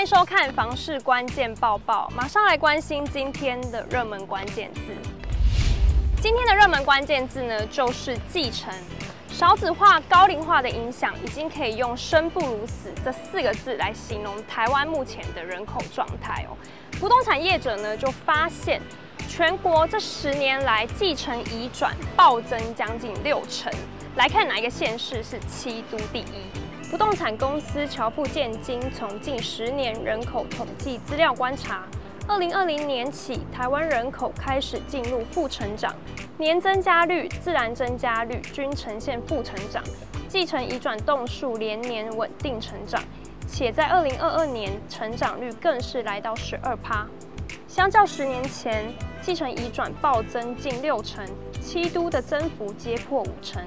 欢迎收看房市关键报报，马上来关心今天的热门关键字。今天的热门关键字呢，就是继承。少子化、高龄化的影响，已经可以用“生不如死”这四个字来形容台湾目前的人口状态哦。不动产业者呢，就发现全国这十年来继承移转暴增将近六成。来看哪一个县市是七都第一？不动产公司乔富建经从近十年人口统计资料观察，二零二零年起，台湾人口开始进入负成长，年增加率、自然增加率均呈现负成长，继承移转栋数连年稳定成长，且在二零二二年成长率更是来到十二趴，相较十年前，继承移转暴增近六成，七都的增幅皆破五成，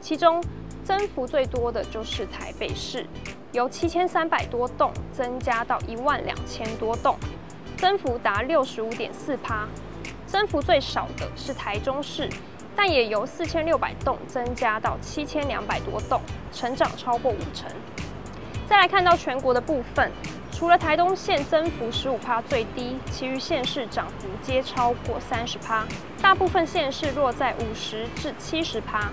其中。增幅最多的就是台北市，由七千三百多栋增加到一万两千多栋，增幅达六十五点四趴。增幅最少的是台中市，但也由四千六百栋增加到七千两百多栋，成长超过五成。再来看到全国的部分，除了台东县增幅十五趴最低，其余县市涨幅皆超过三十趴，大部分县市落在五十至七十趴。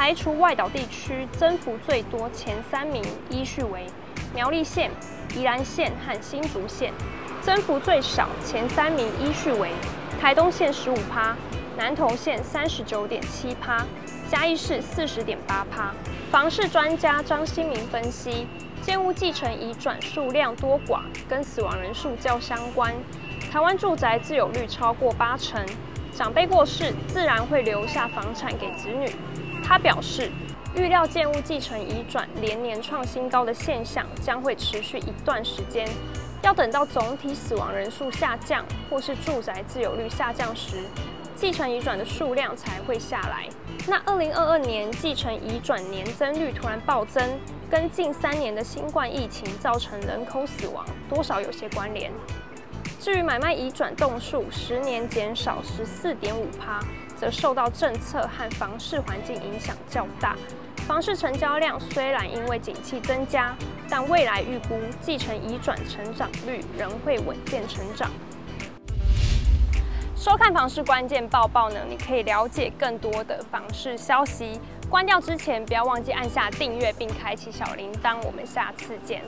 排除外岛地区，增幅最多前三名依序为苗栗县、宜兰县和新竹县；增幅最少前三名依序为台东县十五趴、南投县三十九点七趴、嘉义市四十点八趴。房市专家张新明分析，建物继承移转数量多寡跟死亡人数较相关。台湾住宅自有率超过八成，长辈过世自然会留下房产给子女。他表示，预料建物继承移转连年创新高的现象将会持续一段时间，要等到总体死亡人数下降或是住宅自有率下降时，继承移转的数量才会下来。那二零二二年继承移转年增率突然暴增，跟近三年的新冠疫情造成人口死亡多少有些关联。至于买卖移转栋数十年减少十四点五趴。则受到政策和房市环境影响较大，房市成交量虽然因为景气增加，但未来预估继承移转成长率仍会稳健成长。收看房市关键报报呢，你可以了解更多的房市消息。关掉之前，不要忘记按下订阅并开启小铃铛。我们下次见。